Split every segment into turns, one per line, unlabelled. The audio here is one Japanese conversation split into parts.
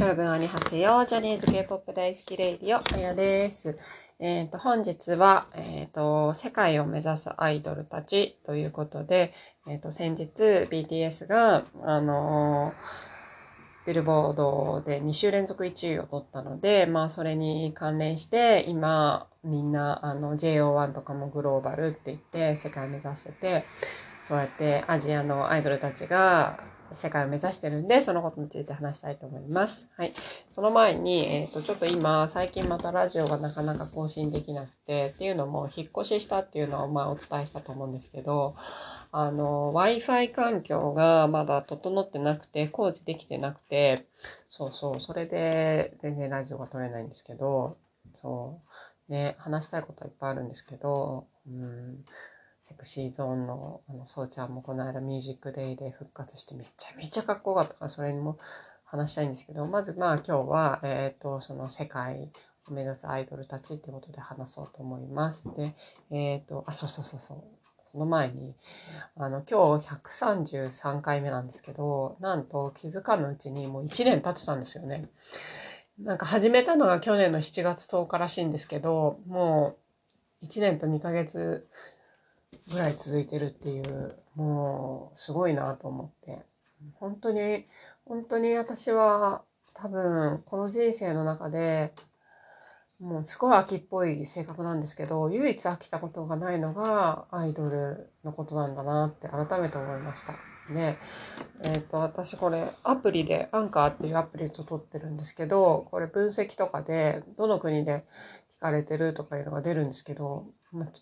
여러분안녕하세요。ジャニーズ K-POP 大好きレイディオ、あやです。えっ、と、本日は、えっ、と、世界を目指すアイドルたちということで、えっ、と、先日 BTS が、あのービルボードで2週連続1位を取ったので、まあ、それに関連して、今、みんな、あの、JO1 とかもグローバルって言って、世界を目指してて、そうやってアジアのアイドルたちが 世界を目指してるんで、そのことについて話したいと思います。はい。その前に、えっ、と、ちょっと今、最近またラジオがなかなか更新できなくて、っていうのも、引っ越ししたっていうのを、まあ、お伝えしたと思うんですけど、あの、Wi-Fi 環境がまだ整ってなくて、工事できてなくて、そうそう、それで全然ラジオが撮れないんですけど、そう、ね、話したいことはいっぱいあるんですけど、うん、セクシーゾーンの、あの、そうちゃんもこの間ミュージックデイで復活してめちゃめちゃかっこよかったから、それにも話したいんですけど、まずまあ今日は、えっ、と、その世界を目指すアイドルたちってことで話そうと思います。で、えっ、と、あ、そうそうそうそう。その前に、あの、今日133回目なんですけど、なんと気づかぬうちにもう1年経ってたんですよね。なんか始めたのが去年の7月10日らしいんですけど、もう1年と2ヶ月ぐらい続いてるっていう、もうすごいなと思って。本当に、本当に私は多分この人生の中でもうすごい秋っぽい性格なんですけど、唯一飽きたことがないのがアイドルのことなんだなって改めて思いました。で、えっ、と、私これアプリで、アンカーっていうアプリと撮ってるんですけど、これ分析とかで、どの国で聞かれてるとかいうのが出るんですけど、ちょっと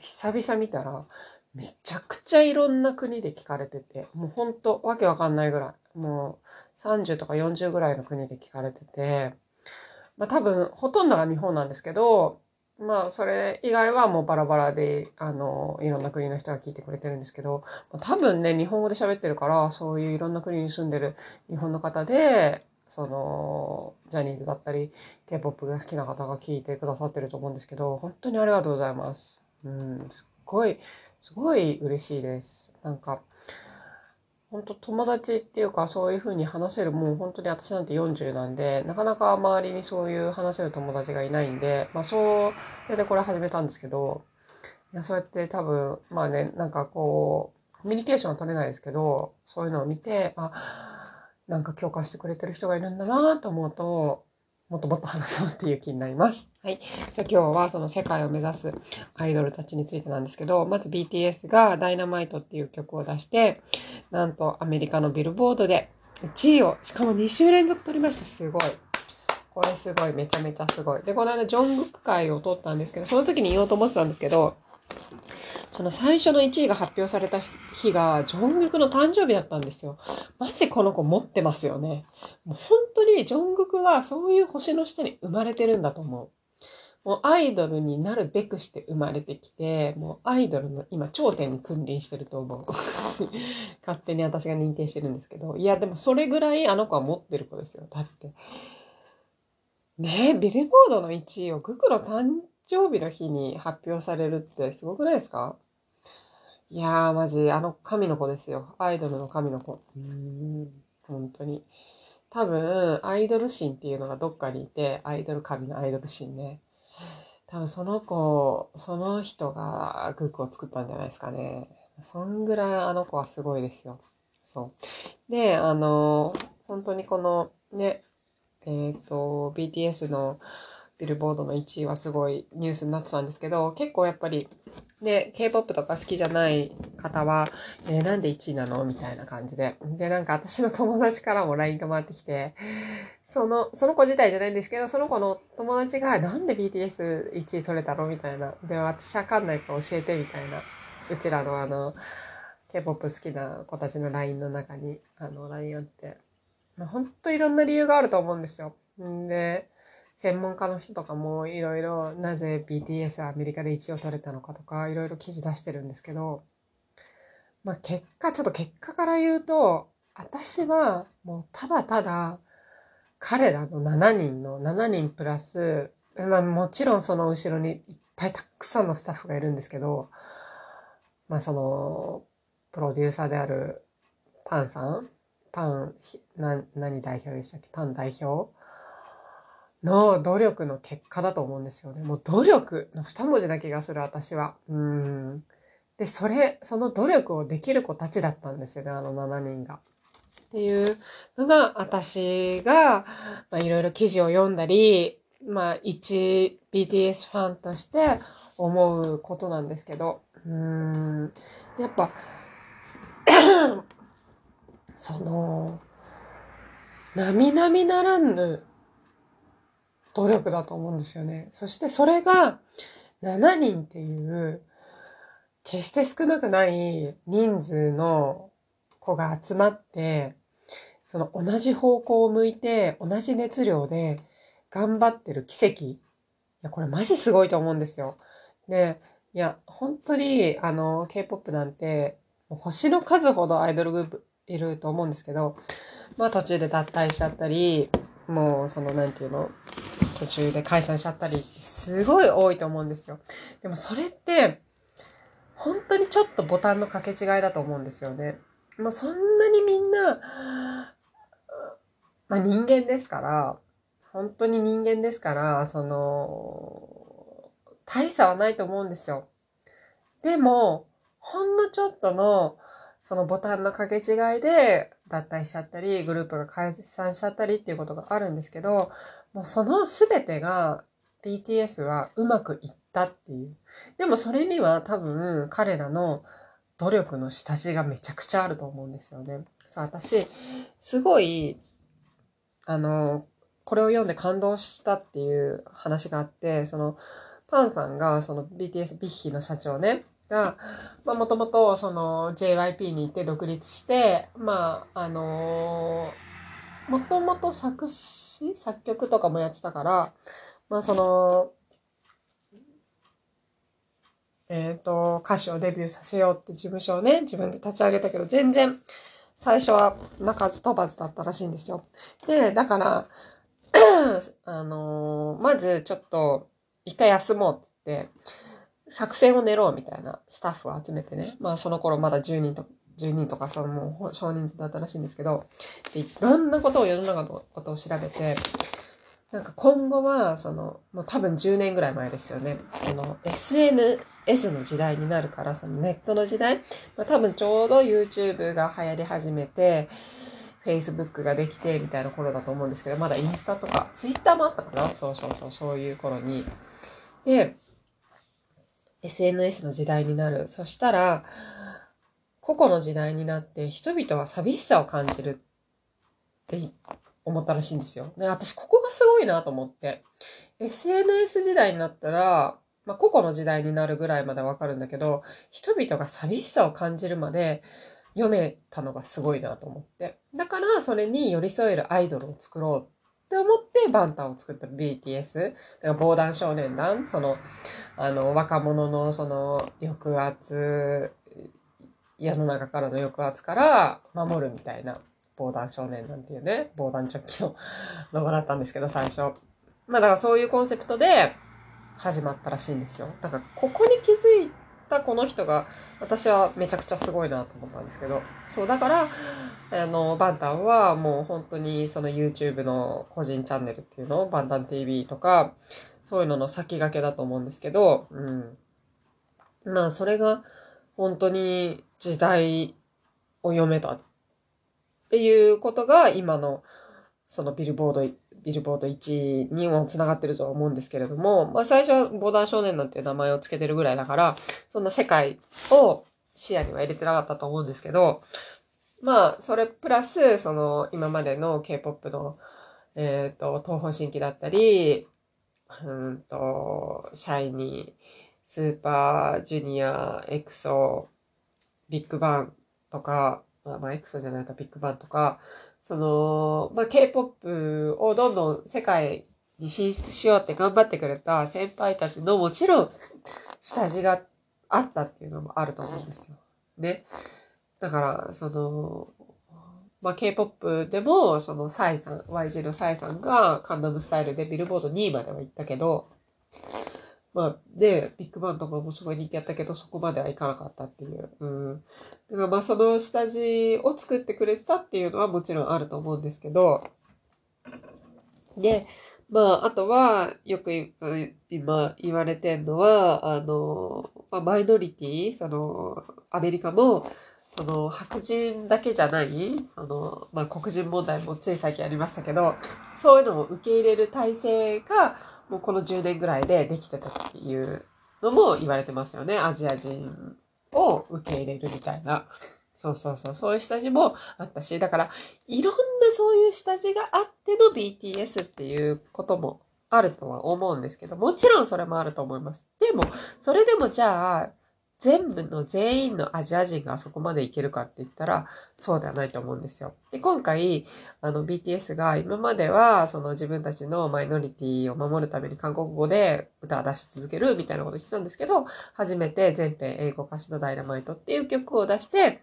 久々見たら、めちゃくちゃいろんな国で聞かれてて、もうほんとわけわかんないぐらい、もう30とか40ぐらいの国で聞かれてて、まあ多分ほとんどが日本なんですけど、まあそれ以外はもうバラバラで、あの、いろんな国の人が聞いてくれてるんですけど、多分ね、日本語で喋ってるから、そういういろんな国に住んでる日本の方で、その、ジャニーズだったり、K-POP が好きな方が聞いてくださってると思うんですけど、本当にありがとうございます。うん、すっごい、すごい嬉しいです。なんか、本当友達っていうかそういう風に話せるもう本当に私なんて40なんでなかなか周りにそういう話せる友達がいないんでまあそれでこれ始めたんですけどいやそうやって多分まあねなんかこうコミュニケーションは取れないですけどそういうのを見てあなんか共感してくれてる人がいるんだなと思うともっともっと話そうっていう気になります。はい。じゃあ今日はその世界を目指すアイドルたちについてなんですけど、まず BTS がダイナマイトっていう曲を出して、なんとアメリカのビルボードで1位を、しかも2週連続取りました。すごい。これすごい。めちゃめちゃすごい。で、この間ジョングク会を取ったんですけど、その時に言おうと思ってたんですけど、その最初の1位が発表された日が、ジョングクの誕生日だったんですよ。マジこの子持ってますよね。もう本当にジョングクはそういう星の下に生まれてるんだと思う。もうアイドルになるべくして生まれてきて、もうアイドルの今頂点に君臨してると思う。勝手に私が認定してるんですけど。いや、でもそれぐらいあの子は持ってる子ですよ。だって。ねえ、ビルボードの1位をグクの誕生日の日に発表されるってすごくないですか？いやー、マジ、あの神の子ですよ。アイドルの神の子。うーん、本当に。多分、アイドル心っていうのがどっかにいて、アイドル神のアイドル心ね。多分その子、その人がグックを作ったんじゃないですかね。そんぐらいあの子はすごいですよ。そう。で、あの、本当にこのね、えっ、と、BTS のビルボードの1位はすごいニュースになってたんですけど、結構やっぱり、で、K-POP とか好きじゃない方は、えーなんで1位なのみたいな感じで。で、なんか私の友達からも LINE が回ってきて、その、その子自体じゃないんですけど、その子の友達が、なんで BTS1 位取れたのみたいな。で、私わかんないから教えて、みたいな。うちらのあの、K-POP 好きな子たちの LINE の中に、あの、LINE あって。まあ、ほんといろんな理由があると思うんですよ。んで、専門家の人とかもいろいろなぜ BTS はアメリカで1位を取れたのかとかいろいろ記事出してるんですけど、まあ結果、ちょっと結果から言うと、私はもうただただ彼らの7人の7人プラス、まあもちろんその後ろにいっぱいたくさんのスタッフがいるんですけど、まあその、プロデューサーであるパンさんパン、な、何代表でしたっけ？パン代表の努力の結果だと思うんですよね。もう努力の二文字な気がする、私は。うん。で、それ、その努力をできる子たちだったんですよね、あの7人が。っていうのが、私が、まあ、いろいろ記事を読んだり、まあ、一 BTS ファンとして思うことなんですけど、うん、やっぱ、その、並々ならぬ努力だと思うんですよね。そしてそれが7人っていう決して少なくない人数の子が集まって、その同じ方向を向いて同じ熱量で頑張ってる奇跡。いや、これマジすごいと思うんですよ。で、いや、本当に、あの、K-POP なんて、星の数ほどアイドルグループいると思うんですけど、まあ途中で脱退しちゃったり、もうその、なんていうの、途中で解散しちゃったり、すごい多いと思うんですよ。でもそれって、本当にちょっとボタンの掛け違いだと思うんですよね。もうそんなにみんな、まあ人間ですから、本当に人間ですから、その、大差はないと思うんですよ。でも、ほんのちょっとの、そのボタンの掛け違いで脱退しちゃったり、グループが解散しちゃったりっていうことがあるんですけど、もうその全てが BTS はうまくいったっていう。でもそれには多分彼らの努力の下地がめちゃくちゃあると思うんですよね。さあ、私、すごい、あの、これを読んで感動したっていう話があって、その、パンさんが、その BTS ビッヒの社長ね、が、まあもともとその JYP に行って独立して、まああのー、もともと作詞作曲とかもやってたから、まあその、えっ、ー、と、歌手をデビューさせようって事務所をね、自分で立ち上げたけど、全然、最初は鳴かず飛ばずだったらしいんですよ。で、だから、あのー、まずちょっと、一回休もうって言って、作戦を練ろうみたいなスタッフを集めてね。まあその頃まだ10人と、10人とかそのもう少人数だったらしいんですけど、でいろんなことを世の中のことを調べて、なんか今後は、その、もう多分10年ぐらい前ですよね。その SNS の時代になるから、そのネットの時代、まあ多分ちょうど YouTube が流行り始めて、Facebook ができてみたいな頃だと思うんですけど、まだインスタとか、Twitter もあったかなそうそうそう、そういう頃に。で、SNS の時代になる。そしたら、個々の時代になって人々は寂しさを感じるって思ったらしいんですよ。で、私ここがすごいなと思って。SNS 時代になったら、まあ、個々の時代になるぐらいまでわかるんだけど、人々が寂しさを感じるまで読めたのがすごいなと思って。だから、それに寄り添えるアイドルを作ろうって思ってバンタンを作った BTS。だから防弾少年団、その、あの、若者のその抑圧、世の中からの抑圧から守るみたいな防弾少年なんていうね、防弾チョッキのロゴだったんですけど、最初。まあだからそういうコンセプトで始まったらしいんですよ。だからここに気づいたこの人が、私はめちゃくちゃすごいなと思ったんですけど、そう、だから、あの、バンタンはもう本当にその YouTube の個人チャンネルっていうのを、バンタン TV とか、そういうのの先駆けだと思うんですけど、うん。まあ、それが本当に時代を読めたっていうことが今のそのビルボード、ビルボード1にも繋がってるとは思うんですけれども、まあ最初はボーダー少年なんていう名前を付けてるぐらいだから、そんな世界を視野には入れてなかったと思うんですけど、まあ、それプラス、その、今までの K-POP の、えっ、ー、と、東方神起だったり、うんと、シャイニー、スーパージュニア、エクソ、ビッグバンとか、まあ、エクソじゃないか、ビッグバンとか、その、まあ、K-POP をどんどん世界に進出しようって頑張ってくれた先輩たちのもちろん下地があったっていうのもあると思うんですよ。ね。だから、その、まあ、K-POP でも、そのサイさん、YG のサイさんがカンナムスタイルでビルボード2位までは行ったけど、まあね、ビッグバンとかもすごい人気あったけど、そこまではいかなかったっていう。うん。だからまあその下地を作ってくれてたっていうのはもちろんあると思うんですけど、で、まあ、あとは、よく今言われてんのは、あの、まあ、マイノリティ、その、アメリカも、その、白人だけじゃない、その、まあ、黒人問題もつい最近ありましたけど、そういうのを受け入れる体制が、もうこの10年ぐらいでできてたっていうのも言われてますよね。アジア人を受け入れるみたいな。そうそうそう、そういう下地もあったし、だから、いろんなそういう下地があっての BTS っていうこともあるとは思うんですけど、もちろんそれもあると思います。でも、それでもじゃあ、全部の全員のアジア人がそこまでいけるかって言ったら、そうではないと思うんですよ。で、今回、あの、BTS が今までは、その自分たちのマイノリティを守るために韓国語で歌を出し続けるみたいなことしてたんですけど、初めて全編英語歌詞のダイナマイトっていう曲を出して、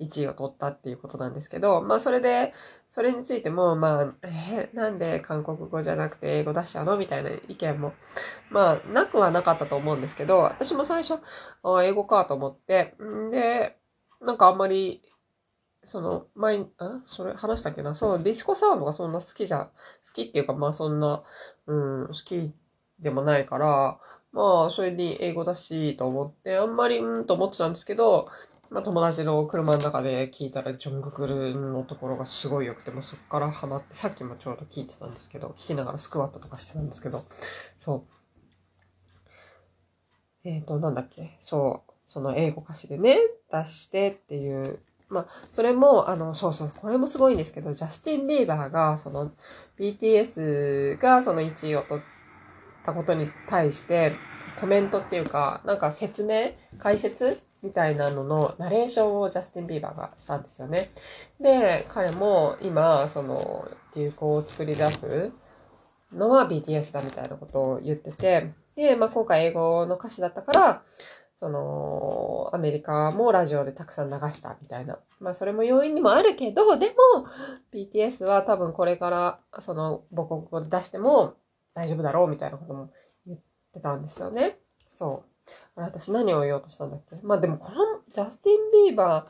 1位を取ったっていうことなんですけど、まあそれで、それについても、まあ、えー、なんで韓国語じゃなくて英語出しちゃうのみたいな意見も、まあ、なくはなかったと思うんですけど、私も最初、あ英語かと思って、んで、なんかあんまり、その、前、あそれ話したっけな？そう、ディスコサウンドがそんな好きじゃ、好きっていうか、まあそんな、うん、好きでもないから、まあ、それに英語だし、と思って、あんまり、うんと思ってたんですけど、まあ、友達の車の中で聞いたら、ジョングクルのところがすごい良くて、もそこからハマって、さっきもちょうど聞いてたんですけど、聞きながらスクワットとかしてたんですけど、そう。えっ、ー、と、なんだっけ？そう、その英語歌詞でね、出してっていう、まあ、それも、あの、そうそう、これもすごいんですけど、ジャスティン・ビーバーが、その、BTS がその1位を取ったことに対して、コメントっていうか、なんか説明解説みたいなののナレーションをジャスティン・ビーバーがしたんですよね。で、彼も今、その、流行を作り出すのは BTS だみたいなことを言ってて、で、まあ今回英語の歌詞だったから、その、アメリカもラジオでたくさん流したみたいな。まあそれも要因にもあるけど、でも、BTS は多分これから、その母国語で出しても大丈夫だろうみたいなことも言ってたんですよね。そう。あれ、私何を言おうとしたんだっけ？まあでもこのジャスティン・ビーバ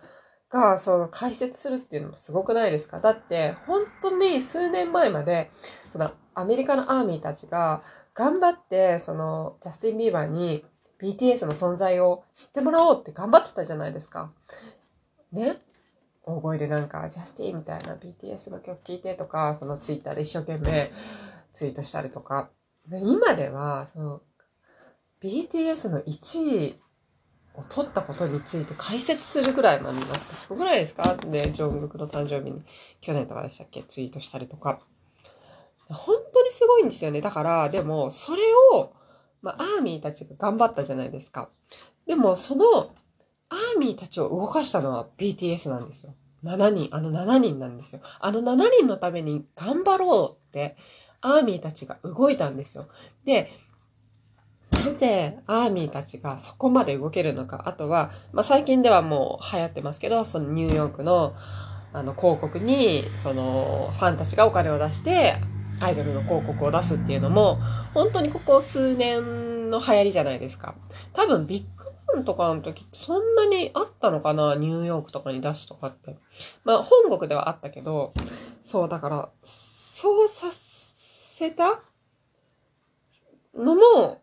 ーがその解説するっていうのもすごくないですか？だって本当に数年前までそのアメリカのアーミーたちが頑張ってそのジャスティン・ビーバーに BTS の存在を知ってもらおうって頑張ってたじゃないですか。ね？大声でなんか、ジャスティンみたいな BTS の曲聴いてとか、そのツイッターで一生懸命ツイートしたりとか。今では、その BTS の1位を取ったことについて解説するぐらいまでになって、すごくないですか？で、ジョングクの誕生日に去年とかでしたっけ？ツイートしたりとか。本当にすごいんですよね。だから、でも、それを、まあ、アーミーたちが頑張ったじゃないですか。でも、その、アーミーたちを動かしたのは BTS なんですよ。7人、あの7人なんですよ。あの7人のために頑張ろうって、アーミーたちが動いたんですよ。で、なぜアーミーたちがそこまで動けるのか。あとは、まあ、最近ではもう流行ってますけど、そのニューヨークのあの広告に、そのファンたちがお金を出して、アイドルの広告を出すっていうのも、本当にここ数年の流行りじゃないですか。多分ビッグバンとかの時ってそんなにあったのかな？ニューヨークとかに出すとかって。まあ本国ではあったけど、そうだから、そうさせたのも、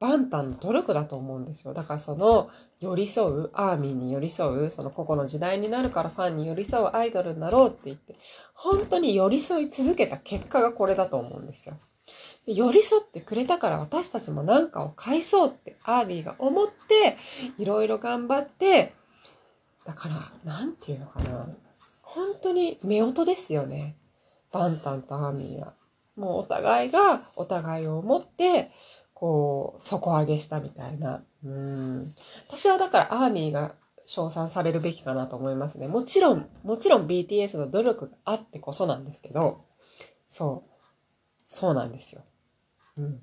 バンタンの努力だと思うんですよ。だからその寄り添う、アーミーに寄り添う、その個々の時代になるからファンに寄り添うアイドルになろうって言って、本当に寄り添い続けた結果がこれだと思うんですよ。で寄り添ってくれたから私たちも何かを返そうってアーミーが思って、いろいろ頑張って、だから、なんていうのかな。本当に目音ですよね。バンタンとアーミーは。もうお互いがお互いを思って、こう、底上げしたみたいな。うん。私はだからアーミーが称賛されるべきかなと思いますね。もちろん、もちろん BTS の努力があってこそなんですけど、そう。そうなんですよ。うん。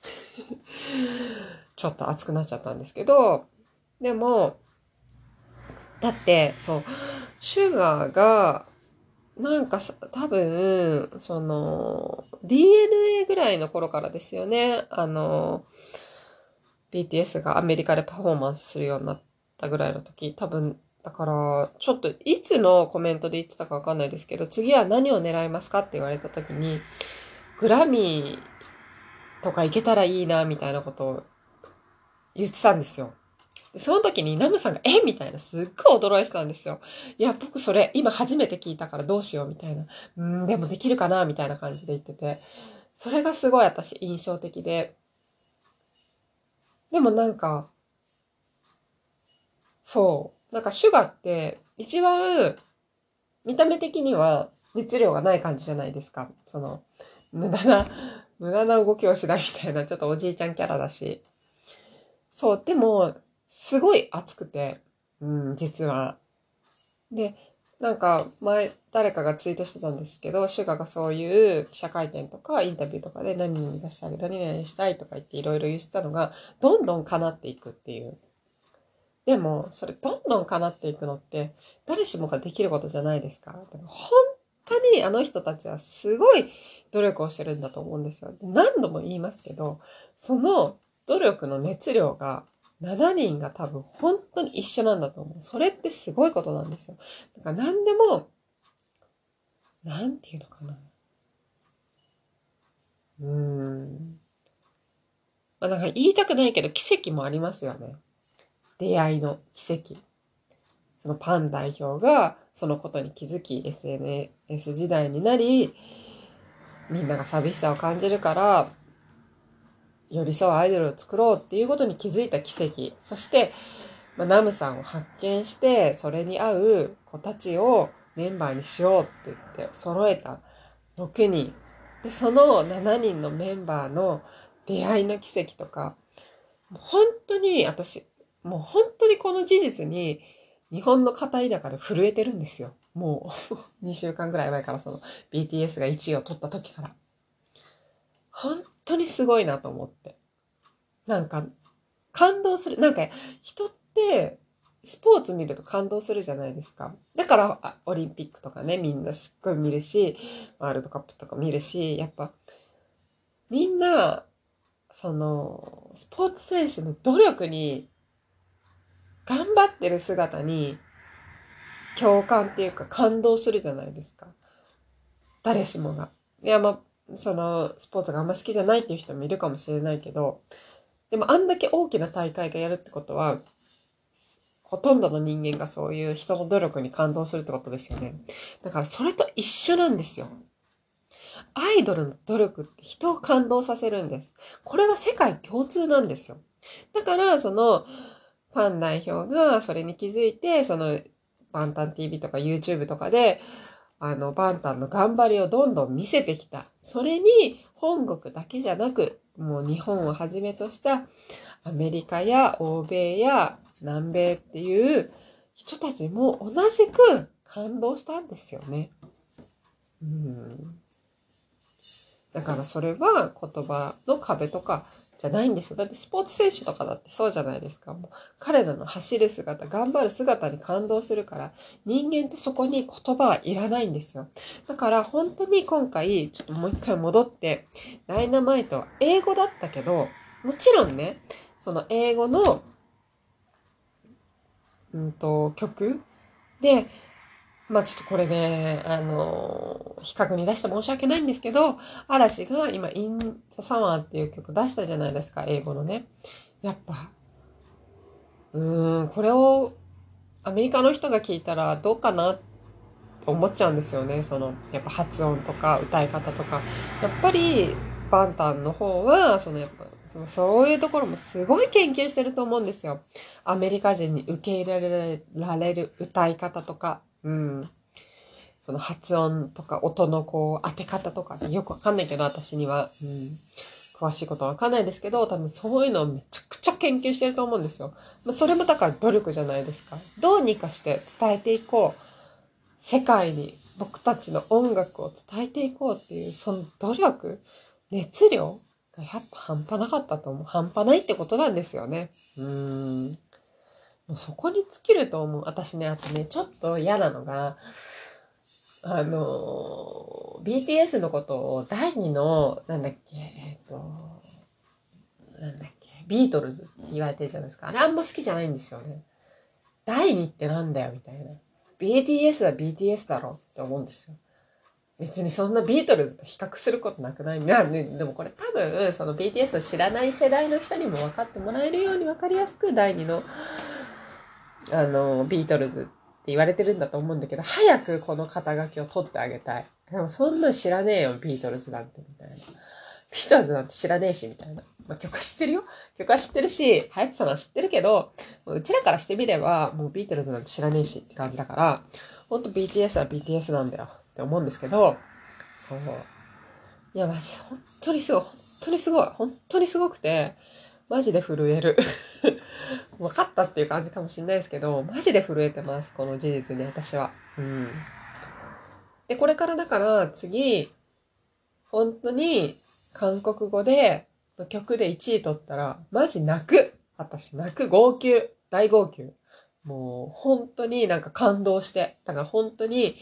ちょっと熱くなっちゃったんですけど、でも、だって、そう、シュガーがなんかさ、多分、その、DNA ぐらいの頃からですよね。あの、BTS がアメリカでパフォーマンスするようになったぐらいの時、多分、だから、ちょっといつのコメントで言ってたかわかんないですけど、次は何を狙いますかって言われた時に、グラミーとか行けたらいいな、みたいなことを言ってたんですよ。その時にナムさんが、え？みたいな、すっごい驚いてたんですよ。いや、僕それ、今初めて聞いたからどうしようみたいな。うん、でもできるかな？みたいな感じで言ってて。それがすごい私印象的で。でもなんか、そう。なんかシュガーって一番見た目的には熱量がない感じじゃないですか。その、無駄な、無駄な動きをしないみたいな、ちょっとおじいちゃんキャラだし。そう、でも、すごい熱くて、うん、実は。で、なんか前誰かがツイートしてたんですけど、シュガがそういう記者会見とかインタビューとかで何に出してあげた、何々したいとか言っていろいろ言ってたのが、どんどん叶っていくっていう。でも、それどんどん叶っていくのって、誰しもができることじゃないですか。でも本当にあの人たちはすごい努力をしてるんだと思うんですよ。何度も言いますけど、その努力の熱量が7人が多分本当に一緒なんだと思う。それってすごいことなんですよ。だから何でも、なんていうのかな。うーん。まあなんか言いたくないけど奇跡もありますよね。出会いの奇跡。そのパン代表がそのことに気づき SNS 時代になり、みんなが寂しさを感じるから寄り添うアイドルを作ろうっていうことに気づいた奇跡。そして、まあ、ナムさんを発見して、それに合う子たちをメンバーにしようって言って揃えた6人。で、その7人のメンバーの出会いの奇跡とか、本当に私、もう本当にこの事実に日本の片田舎で震えてるんですよ。もう 2週間ぐらい前からその BTS が1位を取った時から。本当にすごいなと思って。なんか、感動する。なんか、人って、スポーツ見ると感動するじゃないですか。だから、オリンピックとかね、みんなすっごい見るし、ワールドカップとか見るし、やっぱ、みんな、その、スポーツ選手の努力に、頑張ってる姿に、共感っていうか感動するじゃないですか。誰しもが。いや、まあ、その、スポーツがあんま好きじゃないっていう人もいるかもしれないけど、でもあんだけ大きな大会がやるってことは、ほとんどの人間がそういう人の努力に感動するってことですよね。だからそれと一緒なんですよ。アイドルの努力って人を感動させるんです。これは世界共通なんですよ。だから、その、ファン代表がそれに気づいて、その、バンタン TV とか YouTube とかで、あの、バンタンの頑張りをどんどん見せてきた。それに、本国だけじゃなく、もう日本をはじめとしたアメリカや欧米や南米っていう人たちも同じく感動したんですよね。うん。だからそれは言葉の壁とかじゃないんですよ。だってスポーツ選手とかだってそうじゃないですか。もう彼らの走る姿、頑張る姿に感動するから、人間ってそこに言葉はいらないんですよ。だから本当に今回、ちょっともう一回戻って、ダイナマイトは英語だったけど、もちろんね、その英語の、うんと、曲で、まあちょっとこれね、あの、比較に出して申し訳ないんですけど、嵐が今、イン・ザ・サマーっていう曲出したじゃないですか、英語のね。やっぱ、うーん、これをアメリカの人が聞いたらどうかなと思っちゃうんですよね。その、やっぱ発音とか歌い方とか。やっぱり、バンタンの方は、そのやっぱ、そのそういうところもすごい研究してると思うんですよ。アメリカ人に受け入れられる歌い方とか、うん。その発音とか音のこう当て方とかよくわかんないけど、私には。うん。詳しいことはわかんないですけど、多分そういうのをめちゃくちゃ研究してると思うんですよ。まあ、それもだから努力じゃないですか。どうにかして伝えていこう。世界に僕たちの音楽を伝えていこうっていう、その努力、熱量がやっぱ半端なかったと思う。半端ないってことなんですよね。うん。そこに尽きると思う。私ね、あとね、ちょっと嫌なのが、あの、BTS のことを第二の、なんだっけ、えっ、と、なんだっけ、ビートルズって言われてるじゃないですか。あれあんま好きじゃないんですよね。第二ってなんだよ、みたいな。BTS は BTS だろって思うんですよ。別にそんなビートルズと比較することなくないな、ね、でもこれ多分、その BTS を知らない世代の人にも分かってもらえるように分かりやすく第二の、あの、ビートルズって言われてるんだと思うんだけど、早くこの肩書きを取ってあげたい。でもそんな知らねえよ、ビートルズなんて、みたいな。ビートルズなんて知らねえし、みたいな。まあ、曲は知ってるよ。曲は知ってるし、流行ってたのは知ってるけど、うちらからしてみれば、もうビートルズなんて知らねえしって感じだから、ほんと BTS は BTS なんだよって思うんですけど、そう。いや、マジ、本当にすごい、本当にすごい、本当にすごくて、マジで震える。分かったっていう感じかもしれないですけど、マジで震えてます、この事実に、私は。うん。で、これからだから次、本当に韓国語で、曲で1位取ったら、マジ泣く。私泣く、号泣、大号泣。もう、本当になんか感動して。だから本当に、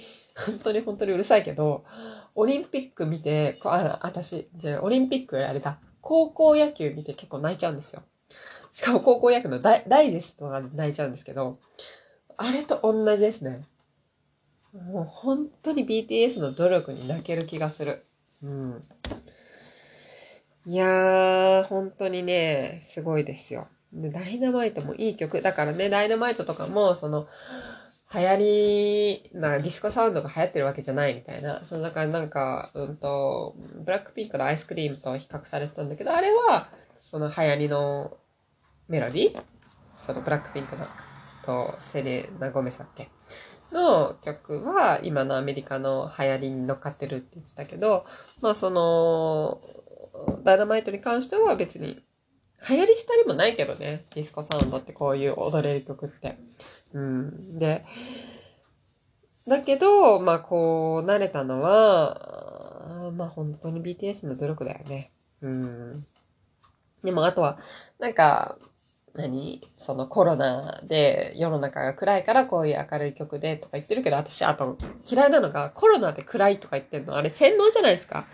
本当に本当にうるさいけど、オリンピック見て、あ、私、じゃあオリンピックあれだ。高校野球見て結構泣いちゃうんですよ。しかも高校野球のダイダイジェストが泣いちゃうんですけど、あれと同じですね。もう本当に BTS の努力に泣ける気がする。うん。いやー、本当にね、すごいですよ。で、ダイナマイトもいい曲。だからね、ダイナマイトとかも、その、流行り、なディスコサウンドが流行ってるわけじゃないみたいな。そのだからなんか、うんと、ブラックピンクのアイスクリームと比較されてたんだけど、あれは、その流行りのメロディそのブラックピンクの、と、セレナ・ゴメサっけ？の曲は、今のアメリカの流行りに乗っかってるって言ってたけど、まあその、ダイナマイトに関しては別に、流行りしたりもないけどね、ディスコサウンドってこういう踊れる曲って。うん。で、だけど、まあこう、慣れたのは、まあ本当に BTS の努力だよね。うん。でもあとは、なんか、何？そのコロナで世の中が暗いからこういう明るい曲でとか言ってるけど、私、あと嫌いなのがコロナで暗いとか言ってんの、あれ洗脳じゃないですか。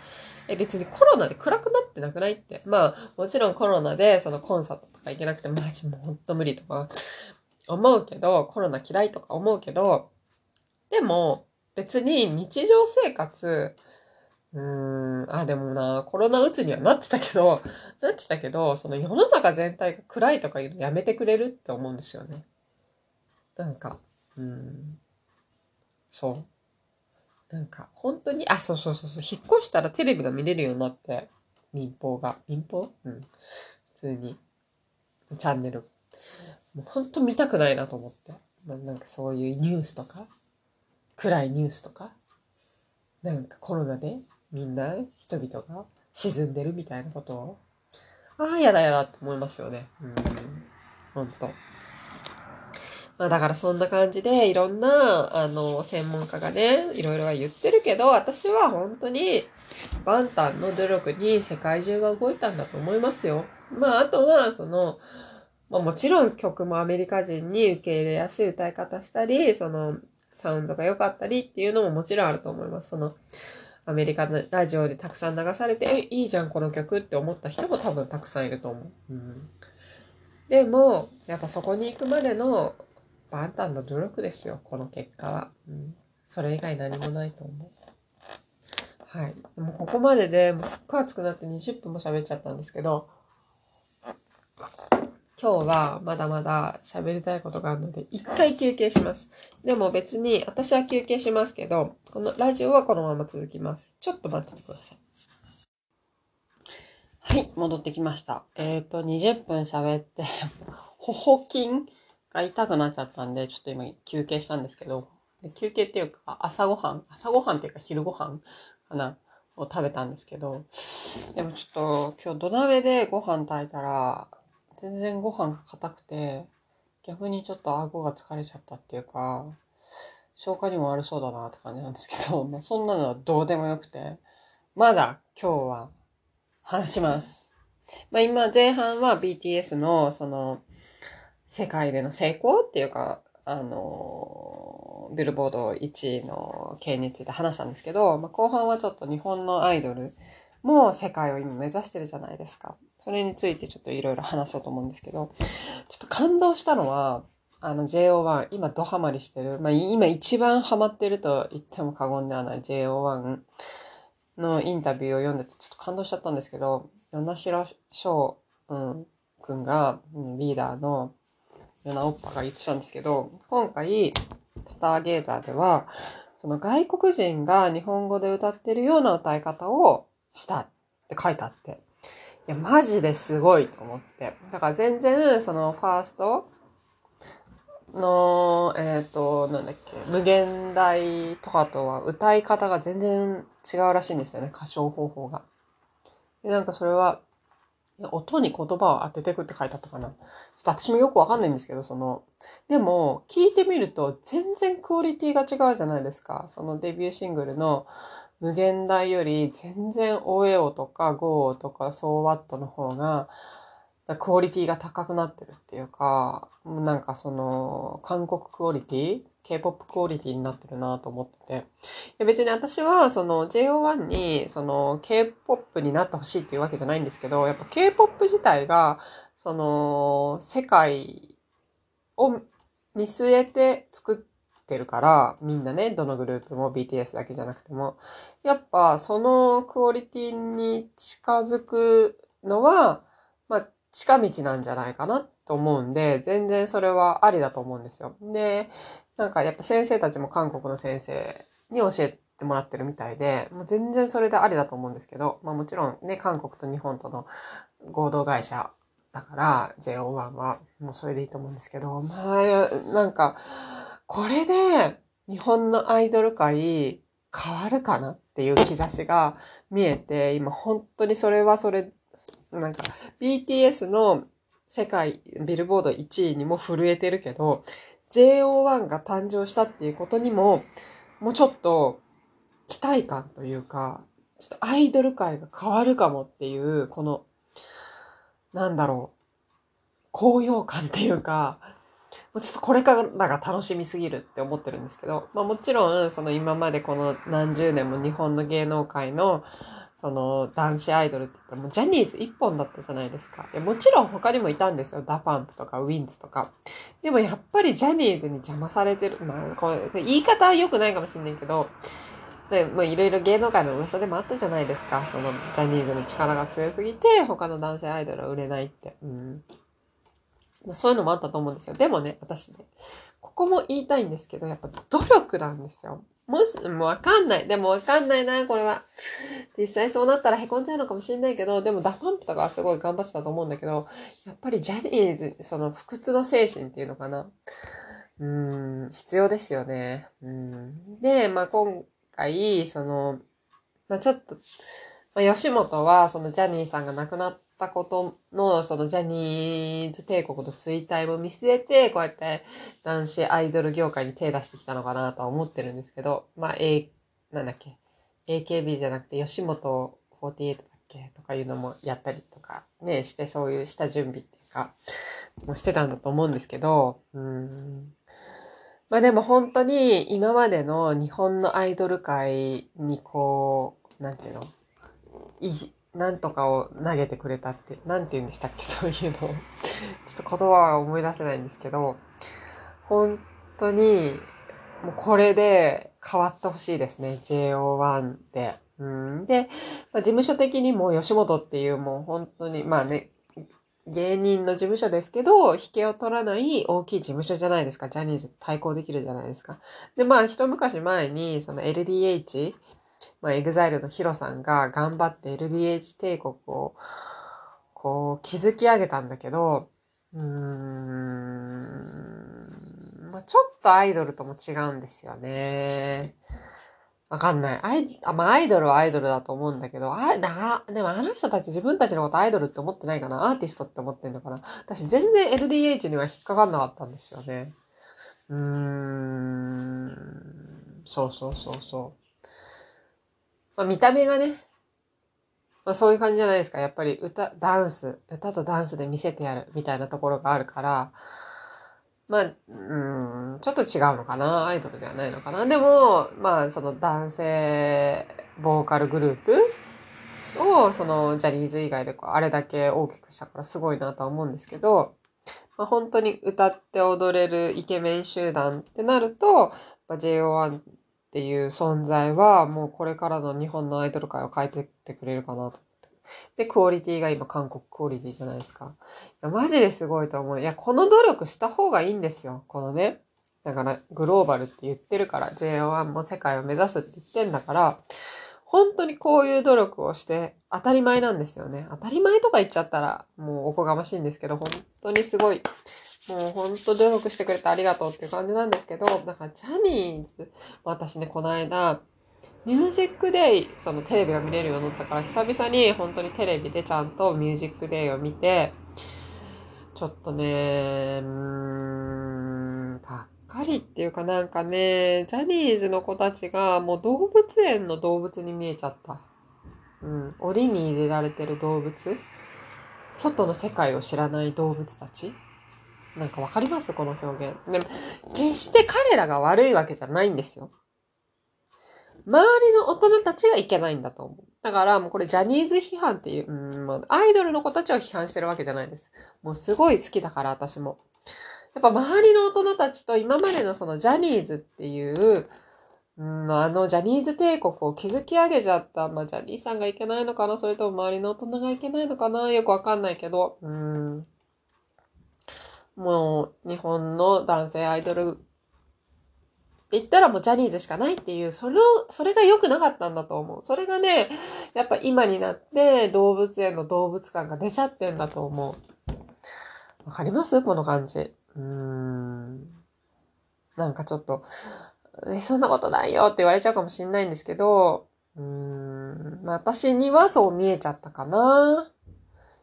え、別にコロナで暗くなってなくないって。まあ、もちろんコロナでそのコンサートとか行けなくてマジもうほんと無理とか思うけど、コロナ嫌いとか思うけど、でも別に日常生活、うーん、あ、でもな、コロナうつにはなってたけど、なってたけど、その世の中全体が暗いとか言うのやめてくれるって思うんですよね。なんか、うん、そう。なんか、本当に、あ、そうそうそうそう、引っ越したらテレビが見れるようになって、民放が、民放？うん。普通に、チャンネルもう本当見たくないなと思って。まあ、なんかそういうニュースとか、暗いニュースとか、なんかコロナでみんな人々が沈んでるみたいなことを、ああ、やだやだって思いますよね。うん。ほんと。まあだからそんな感じでいろんな、あの、専門家がね、いろいろは言ってるけど、私は本当に、バンタンの努力に世界中が動いたんだと思いますよ。まああとは、その、まあもちろん曲もアメリカ人に受け入れやすい歌い方したり、そのサウンドが良かったりっていうのももちろんあると思います。そのアメリカのラジオでたくさん流されて、え、いいじゃんこの曲って思った人も多分たくさんいると思う。うん、でも、やっぱそこに行くまでのバンタンの努力ですよ、この結果は。うん、それ以外何もないと思う。はい。もうここまででもうすっごい熱くなって20分も喋っちゃったんですけど、今日はまだまだ喋りたいことがあるので、一回休憩します。でも別に、私は休憩しますけど、このラジオはこのまま続きます。ちょっと待っててください。はい、戻ってきました。えっ、ー、と、20分喋って、頬筋が痛くなっちゃったんで、ちょっと今休憩したんですけど、休憩っていうか、朝ごはん、朝ごはんっていうか昼ごはんかなを食べたんですけど、でもちょっと今日土鍋でご飯炊いたら、全然ご飯が硬くて、逆にちょっと顎が疲れちゃったっていうか、消化にも悪そうだなって感じなんですけど、まあそんなのはどうでもよくて、まだ今日は話します。まあ今前半は BTS のその世界での成功っていうか、あの、ビルボード1位の件について話したんですけど、まあ、後半はちょっと日本のアイドルも世界を今目指してるじゃないですか。それについてちょっといろいろ話そうと思うんですけど、ちょっと感動したのは、あの JO1、今ドハマりしてる、まあ今一番ハマってると言っても過言ではない JO1 のインタビューを読んでてちょっと感動しちゃったんですけど、与那城翔、うん、くんが、リーダーのヨナオッパが言ってたんですけど、今回、スターゲーザーでは、その外国人が日本語で歌ってるような歌い方をしたって書いてあって、や、マジですごいと思って。だから全然、そのファーストの、えっ、ー、と、なんだっけ、無限大とかとは歌い方が全然違うらしいんですよね、歌唱方法が。で、なんかそれは、音に言葉を当ててくって書いてあったかな。ちょっと私もよくわかんないんですけど、その、でも、聞いてみると全然クオリティが違うじゃないですか。そのデビューシングルの無限大より全然オエオとかゴーとかソーワットの方が、クオリティが高くなってるっていうか、なんかその、韓国クオリティ K-POP クオリティになってるなと思ってて。別に私はその JO1 にその K-POP になってほしいっていうわけじゃないんですけど、やっぱ K-POP 自体がその世界を見据えて作っってるから、みんなね、どのグループも BTS だけじゃなくても、やっぱそのクオリティに近づくのは、まあ近道なんじゃないかなと思うんで、全然それはありだと思うんですよ。で、なんかやっぱ先生たちも韓国の先生に教えてもらってるみたいで、もう全然それでありだと思うんですけど、まあもちろんね、韓国と日本との合同会社だから、JO1 はもうそれでいいと思うんですけど、まあ、なんか、これで日本のアイドル界変わるかなっていう兆しが見えて、今本当にそれはそれ、なんか BTS の世界ビルボード1位にも震えてるけど、JO1 が誕生したっていうことにも、もうちょっと期待感というか、ちょっとアイドル界が変わるかもっていう、この、なんだろう、高揚感っていうか、ちょっとこれからが楽しみすぎるって思ってるんですけど、まあもちろん、その今までこの何十年も日本の芸能界のその男子アイドルって言ったらもうジャニーズ一本だったじゃないですか。もちろん他にもいたんですよ。 DA PUMP とか w-inds. とか。でもやっぱりジャニーズに邪魔されてる。まあ、こう言い方は良くないかもしれないけど、で、まあいろいろ芸能界の噂でもあったじゃないですか。そのジャニーズの力が強すぎて他の男性アイドルは売れないって。うん。まあ、そういうのもあったと思うんですよ。でもね、私ね、ここも言いたいんですけど、やっぱ努力なんですよ。もし、もうわかんない。でもわかんないな、これは。実際そうなったら凹んじゃうのかもしれないけど、でも DA PUMP とかはすごい頑張ってたと思うんだけど、やっぱりジャニーズ、その不屈の精神っていうのかな。うん、必要ですよね。うん。で、まあ今回、その、まあちょっと、まあ、吉本は、そのジャニーさんが亡くなったことの、そのジャニーズ帝国の衰退も見据えて、こうやって男子アイドル業界に手出してきたのかなとは思ってるんですけど、まあ、A、なんだっけ、AKB じゃなくて吉本48だっけ？とかいうのもやったりとかね、してそういう下準備っていうか、もしてたんだと思うんですけど、うん。まあでも本当に今までの日本のアイドル界にこう、なんていうの？い、なんとかを投げてくれたって、なんて言うんでしたっけ、そういうの。ちょっと言葉は思い出せないんですけど、本当に、もうこれで変わってほしいですね、JO1 で。うん、で、まあ、事務所的にも吉本っていうもう本当に、まあね、芸人の事務所ですけど、引けを取らない大きい事務所じゃないですか。ジャニーズ対抗できるじゃないですか。で、まあ、一昔前に、その LDH まあ、 EXILE のヒロさんが頑張って LDH 帝国を、こう、築き上げたんだけど、うーん、まあ、ちょっとアイドルとも違うんですよね。わかんない。アイ、あ、まあ、アイドルはアイドルだと思うんだけど、あ、な、でもあの人たち自分たちのことアイドルって思ってないかな？アーティストって思ってんのかな？私全然 LDH には引っかかんなかったんですよね。うーん、そうそうそうそう。まあ、見た目がね、まあ、そういう感じじゃないですか。やっぱり歌、ダンス、歌とダンスで見せてやるみたいなところがあるから、まあ、うん、ちょっと違うのかな。アイドルではないのかな。でも、まあ、その男性ボーカルグループを、そのジャニーズ以外でこうあれだけ大きくしたからすごいなとは思うんですけど、まあ、本当に歌って踊れるイケメン集団ってなると、ま、JO1 っていう存在はもうこれからの日本のアイドル界を変えてってくれるかなと。で、クオリティが今韓国クオリティじゃないですか。いや、マジですごいと思う。いや、この努力した方がいいんですよ。このね。だから、グローバルって言ってるから、JO1 も世界を目指すって言ってんだから、本当にこういう努力をして当たり前なんですよね。当たり前とか言っちゃったらもうおこがましいんですけど、本当にすごい、もう本当努力してくれてありがとうっていう感じなんですけど、だかジャニーズ、私ね、この間、ミュージックデイ、そのテレビが見れるようになったから、久々に本当にテレビでちゃんとミュージックデイを見て、ちょっとね、うーん、かっかりっていうかなんかね、ジャニーズの子たちがもう動物園の動物に見えちゃった。うん。檻に入れられてる動物外の世界を知らない動物たちなんかわかります？この表現。でも、決して彼らが悪いわけじゃないんですよ。周りの大人たちがいけないんだと思う。だからもうこれジャニーズ批判っていう、うん、まあ、アイドルの子たちを批判してるわけじゃないです。もうすごい好きだから私も。やっぱ周りの大人たちと今までのそのジャニーズっていう、うん、あのジャニーズ帝国を築き上げちゃった、まあジャニーさんがいけないのかな？それとも周りの大人がいけないのかな？よくわかんないけど、うん。もう日本の男性アイドルって言ったらもうジャニーズしかないっていう、それを、それが良くなかったんだと思う。それがね、やっぱ今になって動物園の動物感が出ちゃってんだと思う。わかります？この感じ。うーん。なんかちょっと、え、そんなことないよって言われちゃうかもしれないんですけど、うーん、まあ私にはそう見えちゃったかな。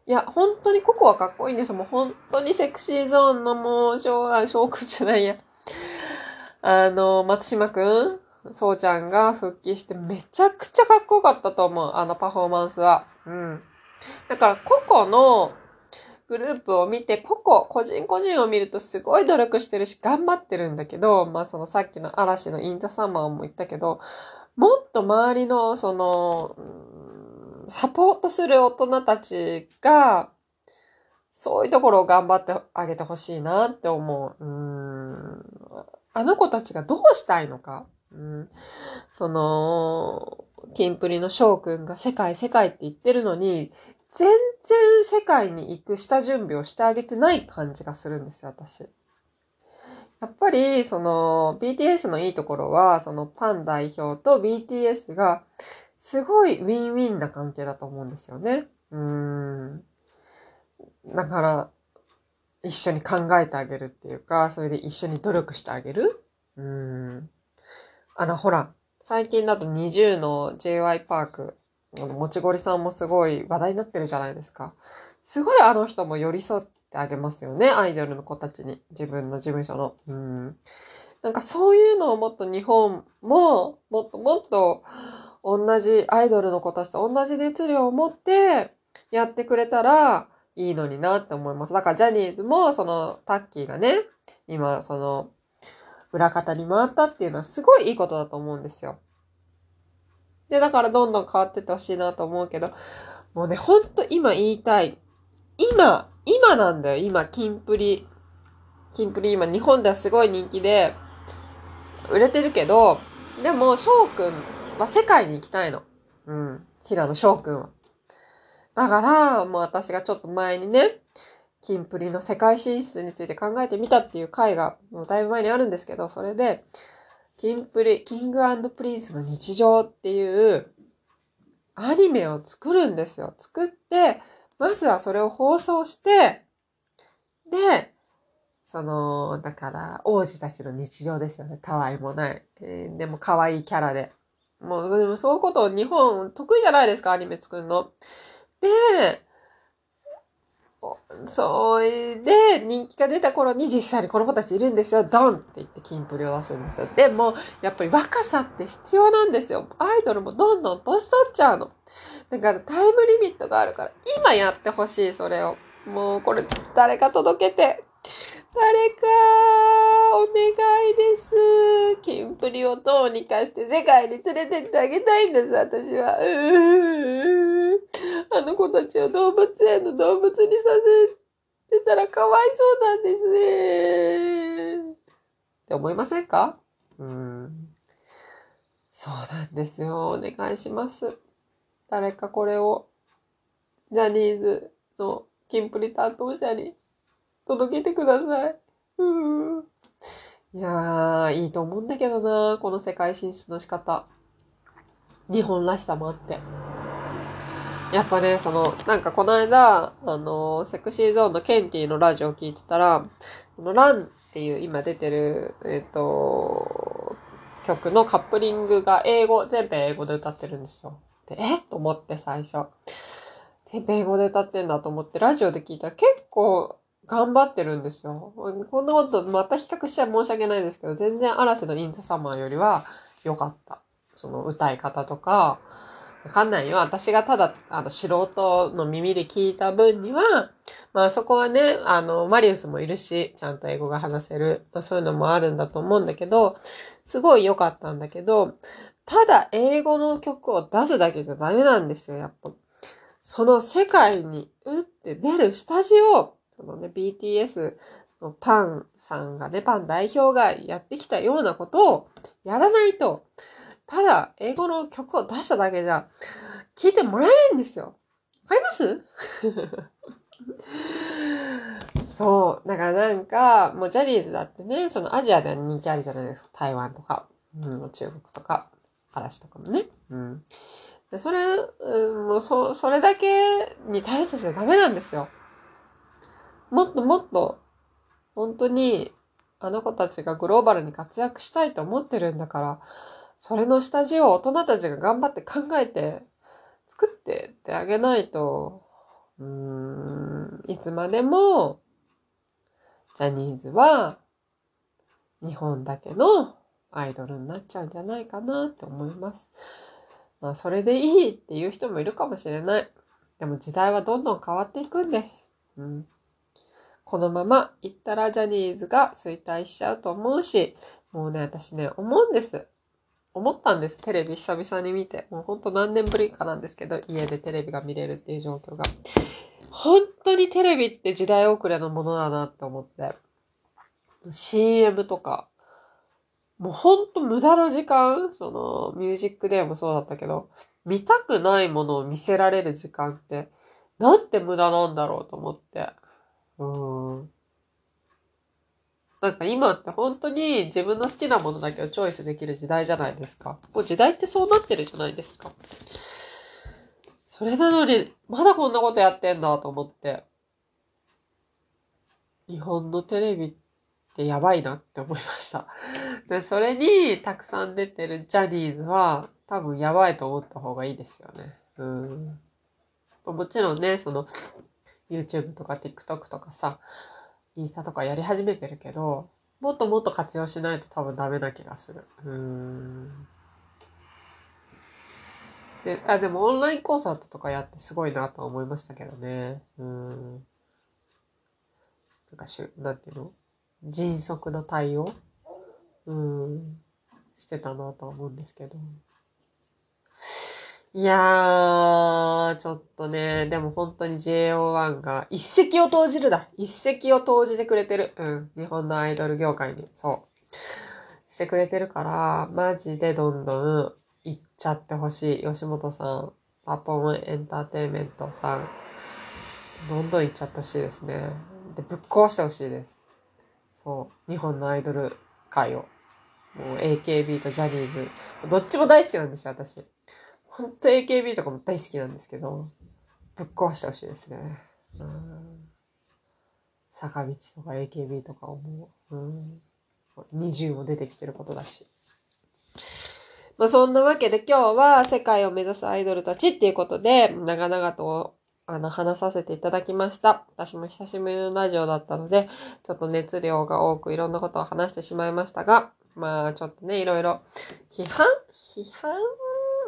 いや、本当にココはかっこいいんですよ。もう本当にセクシーゾーンのもう、翔、あ、翔くんじゃないや。あの、松島くんそうちゃんが復帰してめちゃくちゃかっこよかったと思う。あのパフォーマンスは。うん。だから、ココのグループを見て、ココ、個人個人を見るとすごい努力してるし、頑張ってるんだけど、まあそのさっきの嵐のインザサマーも言ったけど、もっと周りの、その、サポートする大人たちが、そういうところを頑張ってあげてほしいなって思う。う。あの子たちがどうしたいのか。うん。その、キンプリの翔くんが世界世界って言ってるのに、全然世界に行く下準備をしてあげてない感じがするんですよ、私。やっぱり、その、BTS のいいところは、そのパン代表と BTS が、すごいウィンウィンな関係だと思うんですよね。うーん。だから、一緒に考えてあげるっていうか、それで一緒に努力してあげる？うーん。あの、ほら、最近だと20の JY パーク、もちごりさんもすごい話題になってるじゃないですか。すごいあの人も寄り添ってあげますよね、アイドルの子たちに。自分の事務所の。うん。なんかそういうのをもっと日本も、もっともっと同じアイドルの子たちと同じ熱量を持ってやってくれたらいいのになって思います。だからジャニーズもそのタッキーがね、今その裏方に回ったっていうのはすごいいいことだと思うんですよ。で、だからどんどん変わってってほしいなと思うけど、もうね、ほんと今言いたい。今、今なんだよ、今、キンプリ。キンプリ今日本ではすごい人気で、売れてるけど、でも翔くんは世界に行きたいの。うん。平野翔くんは。だから、もう私がちょっと前にね、キンプリの世界進出について考えてみたっていう回が、もうだいぶ前にあるんですけど、それで、キンプリ、キングプリンスの日常っていうアニメを作るんですよ。作って、まずはそれを放送して、で、その、だから、王子たちの日常ですよね。たわいもない。えーでも可愛いキャラで。もう、もそういうこと日本得意じゃないですか、アニメ作るの。で、それで人気が出た頃に実際にこの子たちいるんですよ。ドンって言ってキンプリを出すんですよ。でも、やっぱり若さって必要なんですよ。アイドルもどんどん年取っちゃうの。だからタイムリミットがあるから、今やってほしい、それを。もうこれ誰か届けて。誰か、お願いです。キンプリをどうにかして世界に連れてってあげたいんです、私は。あの子たちを動物園の動物にさせてたらかわいそうなんですね。って思いませんか？うん。そうなんですよ。お願いします。誰かこれを、ジャニーズのキンプリ担当者に届けてください。うん。いやー、いいと思うんだけどなこの世界進出の仕方。日本らしさもあって。やっぱね、その、なんかこの間、あの、セクシーゾーンのケンティのラジオを聞いてたら、このランっていう今出てる、えっ、ー、と、曲のカップリングが英語、全編英語で歌ってるんですよ。で、えと思って最初。全編英語で歌ってんだと思って、ラジオで聞いたら結構頑張ってるんですよ。こんなことまた比較しちゃ申し訳ないですけど、全然嵐のインザサマーよりは良かった。その歌い方とか、わかんないよ。私がただ、あの、素人の耳で聞いた分には、まあそこはね、あの、マリウスもいるし、ちゃんと英語が話せる。まあそういうのもあるんだと思うんだけど、すごい良かったんだけど、ただ英語の曲を出すだけじゃダメなんですよ、やっぱ。その世界に、うって出るスタジオ、そのね、BTS のパンさんがね、パン代表がやってきたようなことをやらないと、ただ英語の曲を出しただけじゃ、聞いてもらえないんですよ。わかります？そう。だからなんか、もうジャニーズだってね、そのアジアで人気あるじゃないですか。台湾とか、うん、中国とか、嵐とかもね。うん。でそれ、うん、もうそ、それだけに対してじゃダメなんですよ。もっともっと、本当に、あの子たちがグローバルに活躍したいと思ってるんだから、それの下地を大人たちが頑張って考えて、作ってってあげないと、うーん、いつまでも、ジャニーズは、日本だけのアイドルになっちゃうんじゃないかなって思います。まあ、それでいいっていう人もいるかもしれない。でも時代はどんどん変わっていくんです。うん。このまま行ったらジャニーズが衰退しちゃうと思うし、もうね、私ね、思うんです。思ったんです。テレビ久々に見て。もうほんと何年ぶりかなんですけど、家でテレビが見れるっていう状況が。本当にテレビって時代遅れのものだなって思って。CM とか、もうほんと無駄な時間その、ミュージックデーもそうだったけど、見たくないものを見せられる時間って、なんて無駄なんだろうと思って。うん。なんか今って本当に自分の好きなものだけをチョイスできる時代じゃないですか。もう時代ってそうなってるじゃないですか。それなのに、まだこんなことやってんだと思って。日本のテレビってやばいなって思いました。で、それにたくさん出てるジャニーズは多分やばいと思った方がいいですよね。うん。もちろんね、その YouTube とか TikTok とかさ、インスタとかやり始めてるけど、もっともっと活用しないと多分ダメな気がする。うん。で、あ、でもオンラインコンサートとかやってすごいなとは思いましたけどね。うん。なんかしゅ、なんていうの？迅速な対応？うん。してたなとは思うんですけど。いやー、ちょっとね、でも本当に JO1 が一石を投じるだ。一石を投じてくれてる。うん。日本のアイドル業界に。そう。してくれてるから、マジでどんどん行っちゃってほしい。吉本さん、パポンエンターテイメントさん、どんどん行っちゃってほしいですね。で、ぶっ壊してほしいです。そう。日本のアイドル界を。もう AKB とジャニーズ。どっちも大好きなんですよ、私。本当 AKB とかも大好きなんですけど、ぶっ壊してほしいですね。うん。坂道とか AKB とかをもう、うん。20も出てきてることだし。まあそんなわけで今日は世界を目指すアイドルたちっていうことで、長々とあの、話させていただきました。私も久しぶりのラジオだったので、ちょっと熱量が多くいろんなことを話してしまいましたが、まあちょっとね、いろいろ、批判？批判？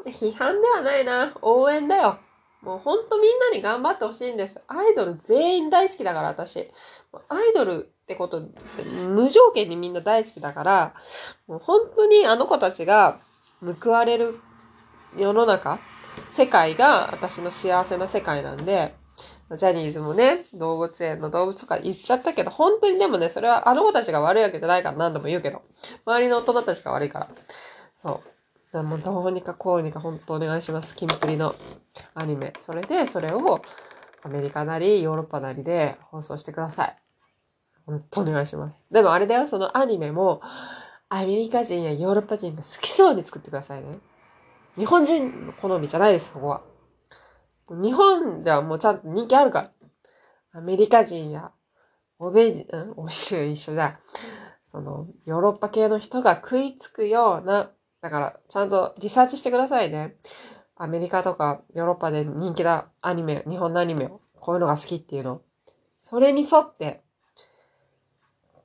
批判ではないな。応援だよ。もうほんとみんなに頑張ってほしいんです。アイドル全員大好きだから私。アイドルってことで、無条件にみんな大好きだから、もう本当にあの子たちが報われる世の中、世界が私の幸せな世界なんで、ジャニーズもね、動物園の動物とか言っちゃったけど、本当にでもね、それはあの子たちが悪いわけじゃないから何度も言うけど、周りの大人たちが悪いから。そう。でもどうにかこうにか本当お願いします。キンプリのアニメ。それで、それをアメリカなりヨーロッパなりで放送してください。本当お願いします。でもあれだよ、そのアニメも、アメリカ人やヨーロッパ人が好きそうに作ってくださいね。日本人の好みじゃないです、ここは。日本ではもうちゃんと人気あるから。アメリカ人や、欧米人、うん欧米人一緒だ。その、ヨーロッパ系の人が食いつくような、だから、ちゃんとリサーチしてくださいね。アメリカとかヨーロッパで人気なアニメ、日本のアニメを、こういうのが好きっていうの。それに沿って、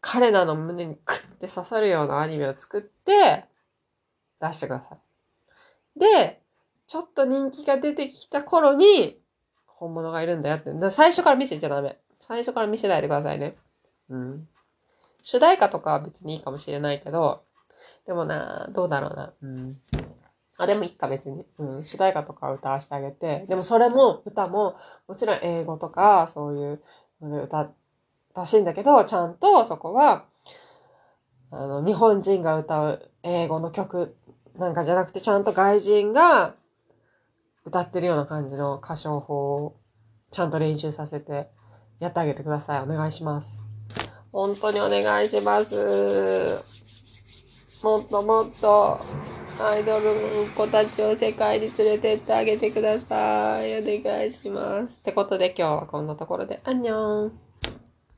彼らの胸にクッて刺さるようなアニメを作って、出してください。で、ちょっと人気が出てきた頃に、本物がいるんだよって。最初から見せちゃダメ。最初から見せないでくださいね。うん。主題歌とかは別にいいかもしれないけど、でもな、どうだろうな。うん。あ、でもいいか別に。うん。主題歌とかは歌わせてあげて。でもそれも、歌も、もちろん英語とか、そういうので歌ってほしいんだけど、ちゃんとそこは、あの、日本人が歌う英語の曲なんかじゃなくて、ちゃんと外人が歌ってるような感じの歌唱法をちゃんと練習させてやってあげてください。お願いします。本当にお願いします。もっともっとアイドルの子たちを世界に連れてってあげてください。お願いします。ってことで今日はこんなところで、アンニョン。